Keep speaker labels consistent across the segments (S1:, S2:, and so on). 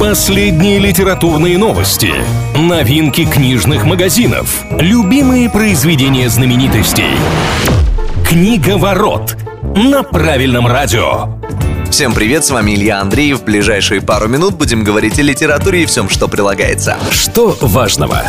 S1: Последние литературные новости, новинки книжных магазинов, любимые произведения знаменитостей. Книга ворот на правильном радио.
S2: Всем привет, с вами Илья Андреев. В ближайшие пару минут будем говорить о литературе и всем, что прилагается.
S1: Что важного?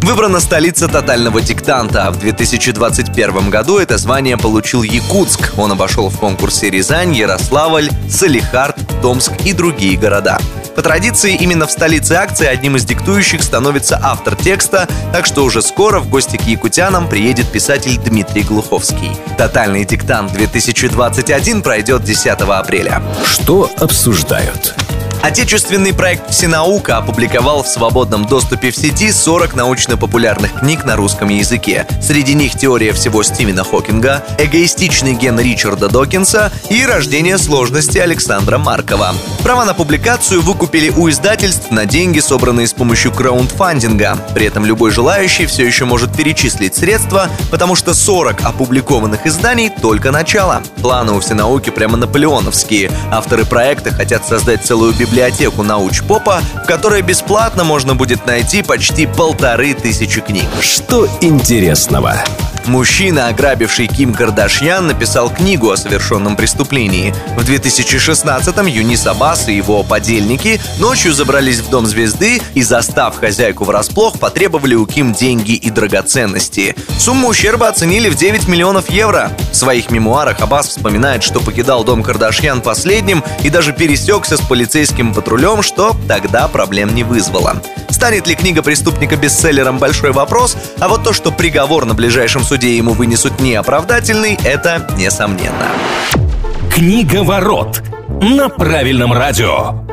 S2: Выбрана столица тотального диктанта. В 2021 году это звание получил Якутск. Он обошел в конкурсе Рязань, Ярославль, Салихард, Томск и другие города. По традиции, именно в столице акции одним из диктующих становится автор текста, так что уже скоро в гости к якутянам приедет писатель Дмитрий Глуховский. Тотальный диктант 2021 пройдет 10 апреля.
S1: Что обсуждают?
S2: Отечественный проект «Всенаука» опубликовал в свободном доступе в сети 40 научно-популярных книг на русском языке. Среди них «Теория всего» Стивена Хокинга, «Эгоистичный ген» Ричарда Докинса и «Рождение сложности» Александра Маркова. Права на публикацию выкупили у издательств на деньги, собранные с помощью краундфандинга. При этом любой желающий все еще может перечислить средства, потому что 40 опубликованных изданий — только начало. Планы у «Всенауки» прямо наполеоновские. Авторы проекта хотят создать целую библиотеку библиотеку научпопа, в которой бесплатно можно будет найти почти полторы тысячи книг.
S1: Что интересного?
S2: Мужчина, ограбивший Ким Кардашьян, написал книгу о совершенном преступлении. В 2016-м Юнис Аббас и его подельники ночью забрались в дом звезды и, застав хозяйку врасплох, потребовали у Ким деньги и драгоценности. Сумму ущерба оценили в 9 миллионов евро. В своих мемуарах Аббас вспоминает, что покидал дом Кардашьян последним и даже пересекся с полицейским патрулем, что тогда проблем не вызвало. Станет ли книга преступника бестселлером – большой вопрос, а вот то, что приговор на ближайшем суде ему вынесут неоправдательный – это несомненно.
S1: Книга ворот на правильном радио.